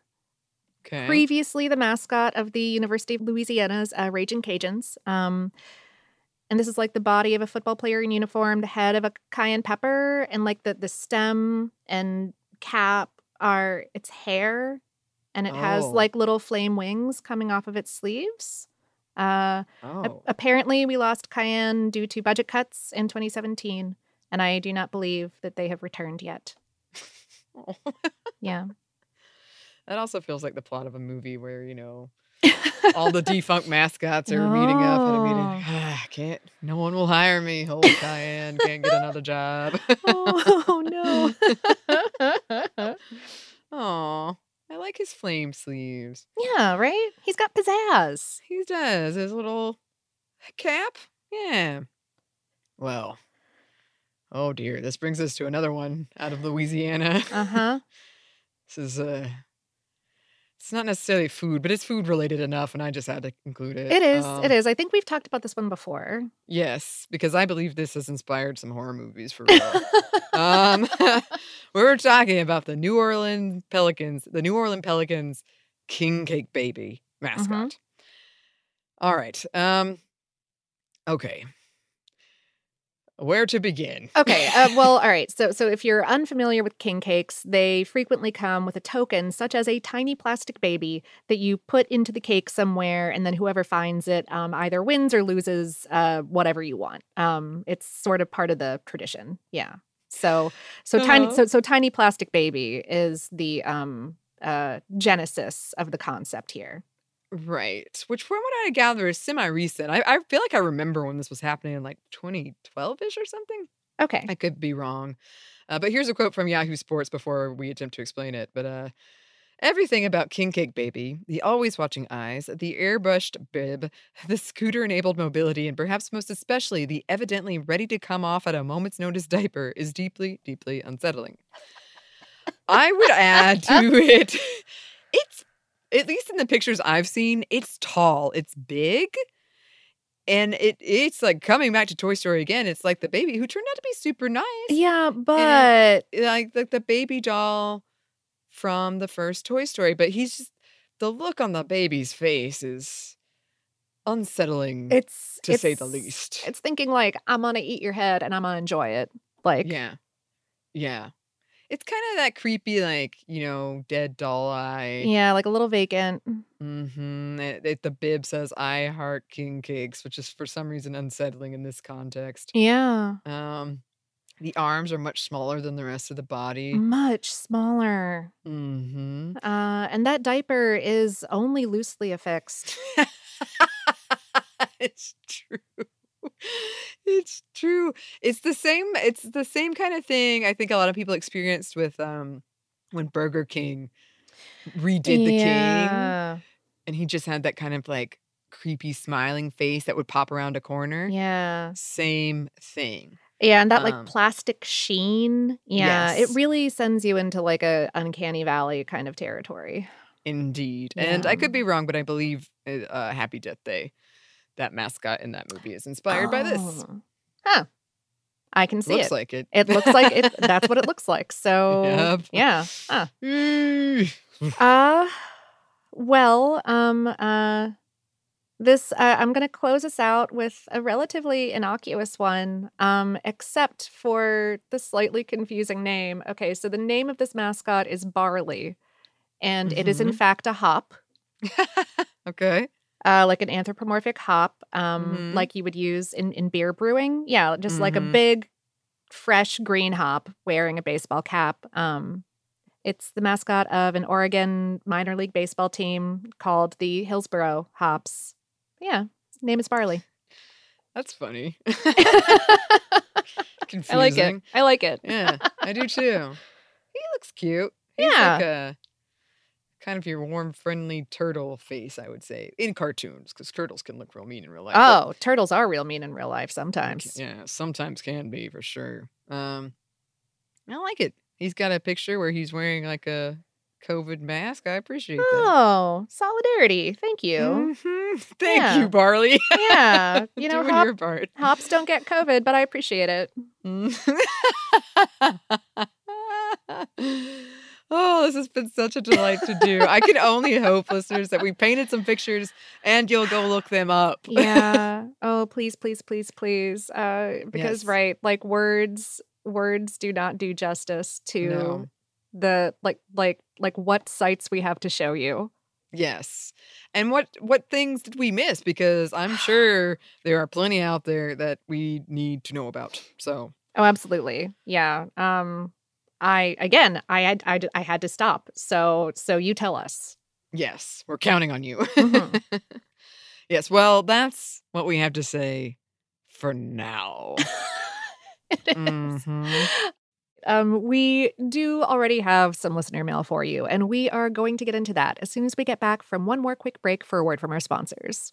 okay. previously the mascot of the University of Louisiana's uh, Raging Cajuns. Um, and this is like the body of a football player in uniform, the head of a cayenne pepper, and like the the stem and cap are its hair, and it has Oh. like little flame wings coming off of its sleeves. Uh, oh. A- apparently, we lost Cayenne due to budget cuts in 2017, and I do not believe that they have returned yet. Yeah. That also feels like the plot of a movie where, you know, all the defunct mascots are meeting up at a meeting. Oh. Ah, can't, no one will hire me. Old Cayenne can't get another job. oh no. Aw, I like his flame sleeves. yeah, right? He's got pizzazz. He does. His little cap. Yeah. Well, oh dear. This brings us to another one out of Louisiana. Uh huh. This is uh it's not necessarily food, but it's food related enough, and I just had to include it. It is. Um, it is. I think we've talked about this one before. Yes, because I believe this has inspired some horror movies for real. um, we were talking about the New Orleans Pelicans, the New Orleans Pelicans King Cake Baby mascot. All right. Um, okay. Where to begin? Okay. Uh, well, all right. So, so if you're unfamiliar with king cakes, they frequently come with a token, such as a tiny plastic baby that you put into the cake somewhere, and then whoever finds it um, either wins or loses uh, whatever you want. Um, it's sort of part of the tradition. Yeah. So, so tiny, Uh-huh. so so tiny plastic baby is the um, uh, genesis of the concept here. Right. Which, from what I gather, is semi recent. I, I feel like I remember when this was happening in like 2012 ish or something. Okay. I could be wrong. Uh, but here's a quote from Yahoo Sports before we attempt to explain it. But uh, everything about King Cake Baby, the always watching eyes, the airbrushed bib, the scooter enabled mobility, and perhaps most especially the evidently ready to come off at a moment's notice diaper is deeply, deeply unsettling. I would add to it, at least in the pictures I've seen, it's tall, it's big. And it it's like coming back to Toy Story again. It's like the baby who turned out to be super nice Yeah, but like the, the baby doll from the first Toy Story, but he's just the look on the baby's face is unsettling it's to say the least. It's thinking like I'm gonna eat your head and I'm gonna enjoy it. Like yeah. Yeah. It's kind of that creepy, like, you know, dead doll eye. yeah, like a little vacant. Mm-hmm. It, it- the bib says, I heart king cakes, which is for some reason unsettling in this context. Yeah, Um, the arms are much smaller than the rest of the body. much smaller. Mm-hmm. Uh, and that diaper is only loosely affixed. it's true. It's true. It's the same. It's the same kind of thing. I think a lot of people experienced with um when Burger King redid the king, and he just had that kind of like creepy smiling face that would pop around a corner. Yeah. Same thing. Yeah, and that like Um, plastic sheen. Yeah, it really sends you into like a uncanny valley kind of territory. Indeed. And I could be wrong, but I believe uh, uh, Happy Death Day, that mascot in that movie, is inspired by this. Oh. Huh. I can see Looks it. Looks like it. It looks like it. That's what it looks like. So Yep. yeah. Huh. Uh well, um uh this uh, I'm going to close us out with a relatively innocuous one um except for the slightly confusing name. Okay, so the name of this mascot is Barley and it is in Mhm. fact a hop. okay. Uh, like an anthropomorphic hop, um, Mhm. like you would use in, in beer brewing. Yeah, just like a Mhm. big, fresh green hop wearing a baseball cap. Um, it's the mascot of an Oregon minor league baseball team called the Hillsboro Hops. Yeah. Name is Barley. That's funny. Confusing. I like it. I like it. Yeah, I do too. He looks cute. He's like a kind of your warm, friendly turtle face, I would say, in cartoons, because turtles can look real mean in real life. but- Oh, turtles are real mean in real life sometimes. Yeah, sometimes can be for sure. Um, I like it. He's got a picture where he's wearing like a COVID mask. I appreciate that. Oh, solidarity. Thank you. Mhm. Thank Yeah. you, Barley. Yeah. You know, Doing hop- your part. hops don't get COVID, but I appreciate it. oh, this has been such a delight to do. I can only hope, listeners, that we painted some pictures and you'll go look them up. Yeah. oh, please, please, please, please. Uh, because Yes. right, like words, words do not do justice to No. the like, like, like what sites we have to show you. Yes. And what what things did we miss? Because I'm sure there are plenty out there that we need to know about. So Oh, absolutely. Yeah. Um, I again, I had I had to stop. So so you tell us. yes, we're counting on you. Mhm. yes. Well, that's what we have to say for now. Mhm. Um, we do already have some listener mail for you, and we are going to get into that as soon as we get back from one more quick break for a word from our sponsors.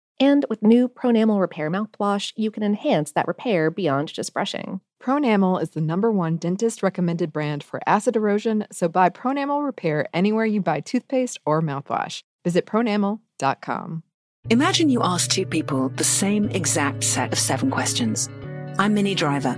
And with new Pronamel Repair mouthwash, you can enhance that repair beyond just brushing. Pronamel is the number one dentist recommended brand for acid erosion, so buy Pronamel Repair anywhere you buy toothpaste or mouthwash. Visit pronamel.com. Imagine you ask two people the same exact set of seven questions. I'm Minnie Driver,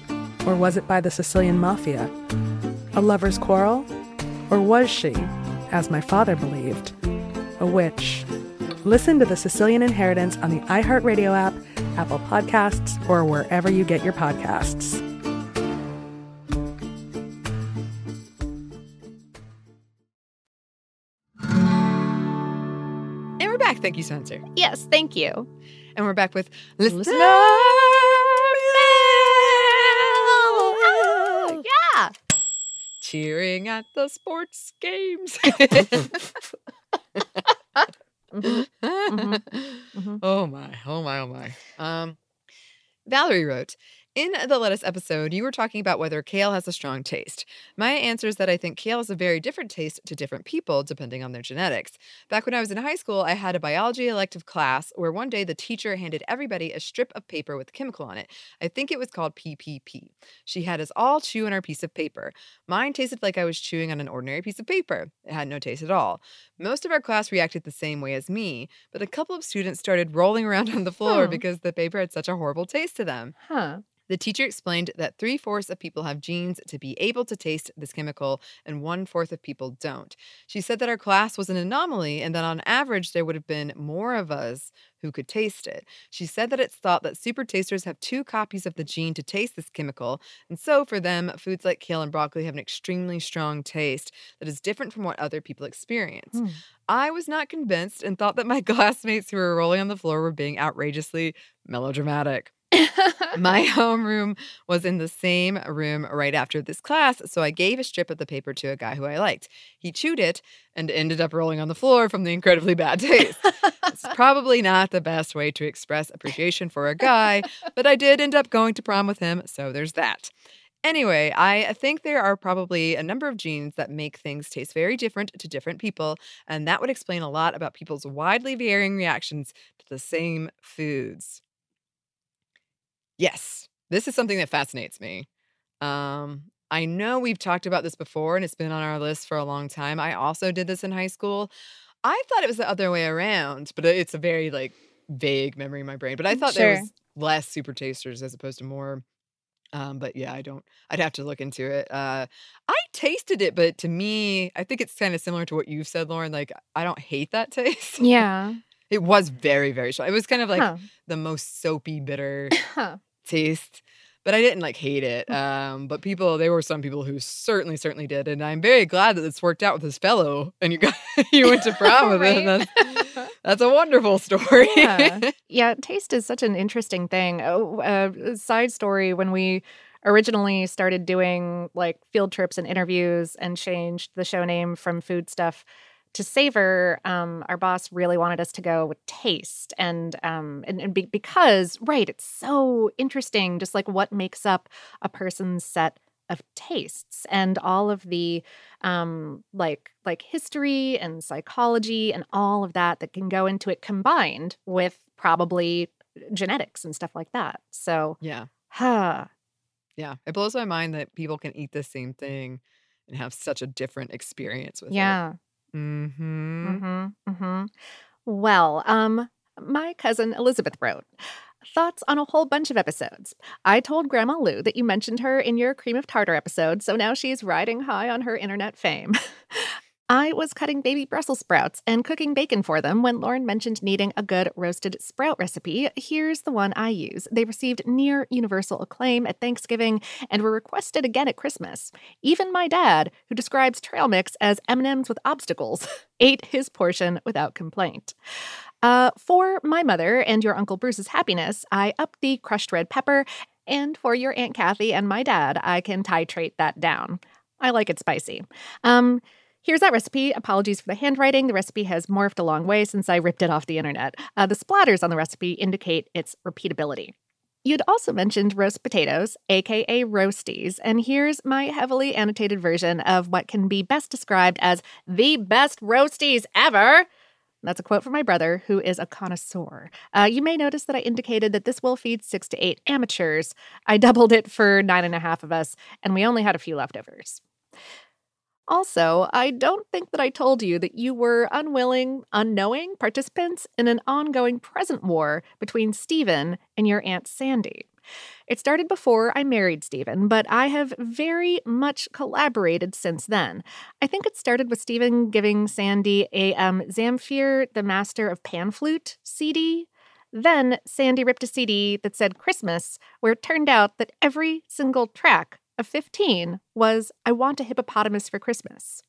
Or was it by the Sicilian mafia? A lover's quarrel? Or was she, as my father believed, a witch? Listen to The Sicilian Inheritance on the iHeartRadio app, Apple Podcasts, or wherever you get your podcasts. And we're back. Thank you, Spencer. Yes, thank you. And we're back with listener. Listener cheering at the sports games. Mhm, mhm. Oh my, oh my, oh my. Um, Valerie wrote, in the lettuce episode, you were talking about whether kale has a strong taste. My answer is that I think kale has a very different taste to different people depending on their genetics. Back when I was in high school, I had a biology elective class where one day the teacher handed everybody a strip of paper with chemical on it. I think it was called PPP. She had us all chew on our piece of paper. Mine tasted like I was chewing on an ordinary piece of paper. It had no taste at all. Most of our class reacted the same way as me, but a couple of students started rolling around on the floor Hmm. because the paper had such a horrible taste to them. Huh. The teacher explained that three fourths of people have genes to be able to taste this chemical, and one fourth of people don't. She said that our class was an anomaly and that on average there would have been more of us who could taste it. She said that it's thought that super tasters have two copies of the gene to taste this chemical, and so for them, foods like kale and broccoli have an extremely strong taste that is different from what other people experience. Hmm. I was not convinced and thought that my classmates who were rolling on the floor were being outrageously melodramatic. My homeroom was in the same room right after this class, so I gave a strip of the paper to a guy who I liked. He chewed it and ended up rolling on the floor from the incredibly bad taste. it's probably not the best way to express appreciation for a guy, but I did end up going to prom with him, so there's that. Anyway, I think there are probably a number of genes that make things taste very different to different people, and that would explain a lot about people's widely varying reactions to the same foods. Yes, this is something that fascinates me. Um, I know we've talked about this before and it's been on our list for a long time. I also did this in high school. I thought it was the other way around, but it's a very like vague memory in my brain. But I thought there was less super tasters as opposed to more. Um, but yeah, I don't. I'd have to look into it. Uh, I tasted it, but to me, I think it's kind of similar to what you've said, Lauren. Like, I don't hate that taste. Yeah. It was very, very strong. It was kind of like Huh. the most soapy, bitter. taste. But I didn't like hate it. Um, but people, there were some people who certainly, certainly did, and I'm very glad that this worked out with this fellow, and you got you went to prom with him. That's that's a wonderful story. yeah. yeah, taste is such an interesting thing. Oh, uh, a side story when we originally started doing like field trips and interviews and changed the show name from food stuff to savor um, our boss really wanted us to go with taste and um and, and be, because right it's so interesting just like what makes up a person's set of tastes and all of the um like like history and psychology and all of that that can go into it combined with probably genetics and stuff like that so yeah, huh yeah. It blows my mind that people can eat the same thing and have such a different experience with yeah it. Mm-hmm. Mm-hmm. Mm-hmm. Well, um, my cousin Elizabeth wrote thoughts on a whole bunch of episodes. I told Grandma Lou that you mentioned her in your cream of tartar episode, so now she's riding high on her internet fame. I was cutting baby Brussels sprouts and cooking bacon for them when Lauren mentioned needing a good roasted sprout recipe. Here's the one I use. They received near universal acclaim at Thanksgiving and were requested again at Christmas. Even my dad, who describes trail mix as M&Ms with obstacles, ate his portion without complaint. Uh, for my mother and your Uncle Bruce's happiness, I upped the crushed red pepper, and for your Aunt Kathy and my dad, I can titrate that down. I like it spicy. Um, Here's that recipe. Apologies for the handwriting. The recipe has morphed a long way since I ripped it off the internet. Uh, the splatters on the recipe indicate its repeatability. You'd also mentioned roast potatoes, aka roasties, and here's my heavily annotated version of what can be best described as the best roasties ever. That's a quote from my brother, who is a connoisseur. Uh, you may notice that I indicated that this will feed six to eight amateurs. I doubled it for nine and a half of us, and we only had a few leftovers. Also, I don't think that I told you that you were unwilling, unknowing participants in an ongoing present war between Stephen and your Aunt Sandy. It started before I married Stephen, but I have very much collaborated since then. I think it started with Stephen giving Sandy a um, Zamfir, the Master of Pan Flute CD. Then Sandy ripped a CD that said Christmas, where it turned out that every single track of 15 was I Want a Hippopotamus for Christmas.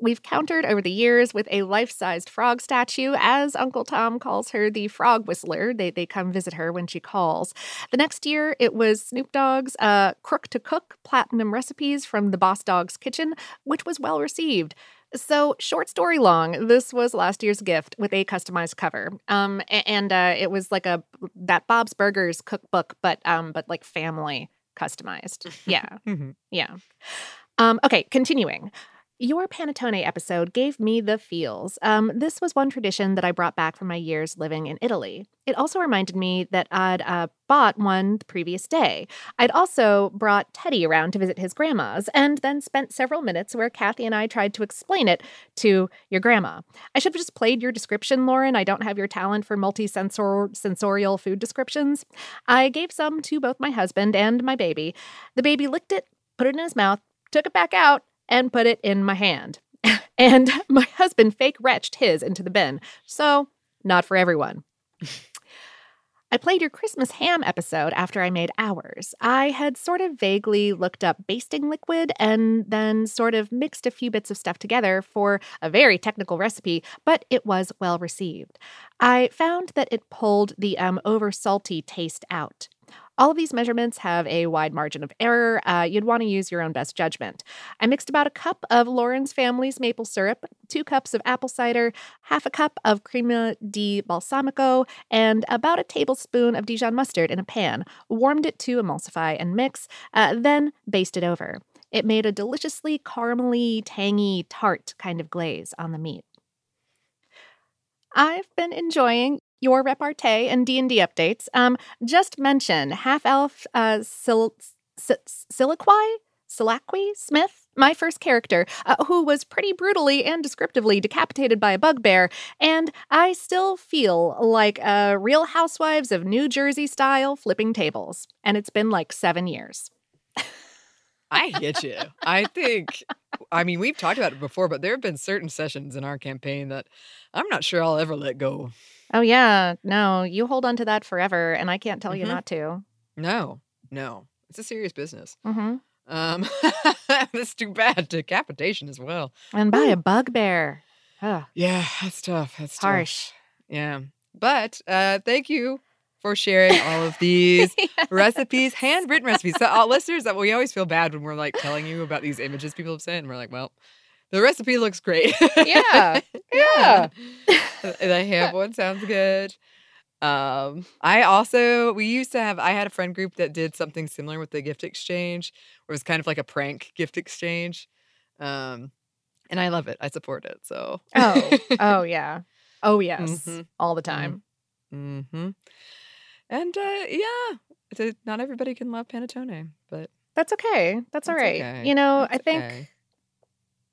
We've countered over the years with a life sized frog statue, as Uncle Tom calls her the frog whistler. They, they come visit her when she calls. The next year, it was Snoop Dogg's uh, Crook to Cook platinum recipes from the Boss Dog's Kitchen, which was well received. So, short story long, this was last year's gift with a customized cover. Um, and uh, it was like a that Bob's Burgers cookbook, but um, but like family customized. Yeah. Mhm. Yeah. Um, okay, continuing. Your Panettone episode gave me the feels. Um, this was one tradition that I brought back from my years living in Italy. It also reminded me that I'd uh, bought one the previous day. I'd also brought Teddy around to visit his grandma's and then spent several minutes where Kathy and I tried to explain it to your grandma. I should have just played your description, Lauren. I don't have your talent for multi-sensorial food descriptions. I gave some to both my husband and my baby. The baby licked it, put it in his mouth, took it back out, and put it in my hand. and my husband fake retched his into the bin. So, not for everyone. I played your Christmas ham episode after I made ours. I had sort of vaguely looked up basting liquid and then sort of mixed a few bits of stuff together for a very technical recipe, but it was well received. I found that it pulled the um, over salty taste out. All of these measurements have a wide margin of error. Uh, you'd want to use your own best judgment. I mixed about a cup of Lauren's family's maple syrup, two cups of apple cider, half a cup of crema di balsamico, and about a tablespoon of Dijon mustard in a pan. Warmed it to emulsify and mix, uh, then basted over. It made a deliciously caramely, tangy, tart kind of glaze on the meat. I've been enjoying your repartee and D&D updates. Um, just mention half-elf uh, Sil- Siliqui? Smith, my first character, uh, who was pretty brutally and descriptively decapitated by a bugbear, and I still feel like a Real Housewives of New Jersey style flipping tables. And it's been like seven years. I get you. I think, I mean, we've talked about it before, but there have been certain sessions in our campaign that I'm not sure I'll ever let go. Oh, yeah. No, you hold on to that forever, and I can't tell you Mhm. not to. No, no, it's a serious business. hmm Um, it's too bad. Decapitation as well. And by a bugbear. Ugh, Yeah, that's tough. That's tough. harsh. Yeah, but uh, thank you for sharing all of these recipes, handwritten recipes. So, uh, listeners, that we always feel bad when we're like telling you about these images people have sent, and we're like, well, the recipe looks great. Yeah. Yeah. the ham one sounds good. Um, I also we used to have I had a friend group that did something similar with the gift exchange, where it was kind of like a prank gift exchange. Um, and I love it. I support it. So Oh, oh, yeah. Oh, yes. Mhm. All the time. Mm-hmm. And uh, yeah, not everybody can love panettone, but That's okay. That's all That's right. okay. You know, I think okay.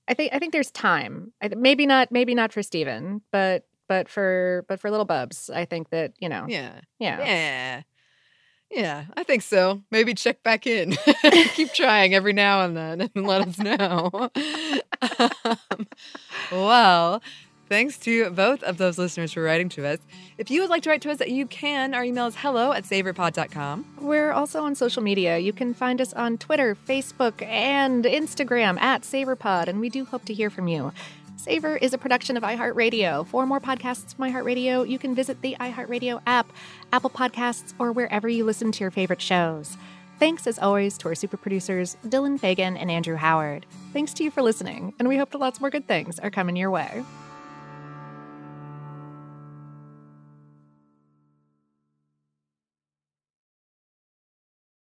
I think I think there's time. I, maybe not maybe not for Steven, but but for but for little bubs, I think that, you know. yeah, Yeah. yeah, yeah, I think so. Maybe check back in. Keep trying every now and then, and let us know. um, well. Thanks to both of those listeners for writing to us. If you would like to write to us, you can. Our email is hello at savorpod.com. We're also on social media. You can find us on Twitter, Facebook, and Instagram at savorpod, and we do hope to hear from you. Savor is a production of iHeartRadio. For more podcasts from iHeartRadio, you can visit the iHeartRadio app, Apple Podcasts, or wherever you listen to your favorite shows. Thanks, as always, to our super producers, Dylan Fagan and Andrew Howard. Thanks to you for listening, and we hope that lots more good things are coming your way.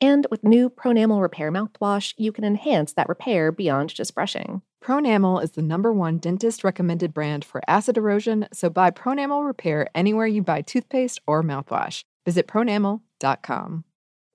And with new Pronamel Repair mouthwash, you can enhance that repair beyond just brushing. Pronamel is the number one dentist recommended brand for acid erosion, so buy Pronamel Repair anywhere you buy toothpaste or mouthwash. Visit pronamel.com.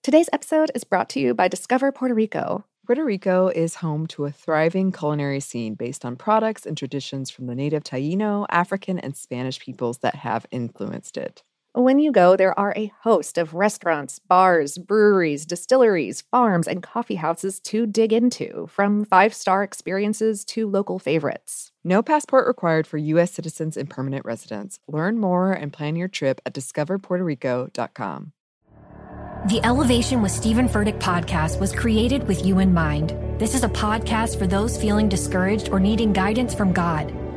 Today's episode is brought to you by Discover Puerto Rico. Puerto Rico is home to a thriving culinary scene based on products and traditions from the native Taino, African, and Spanish peoples that have influenced it. When you go, there are a host of restaurants, bars, breweries, distilleries, farms, and coffee houses to dig into, from five star experiences to local favorites. No passport required for U.S. citizens and permanent residents. Learn more and plan your trip at discoverpuertorico.com. The Elevation with Stephen Furtick podcast was created with you in mind. This is a podcast for those feeling discouraged or needing guidance from God.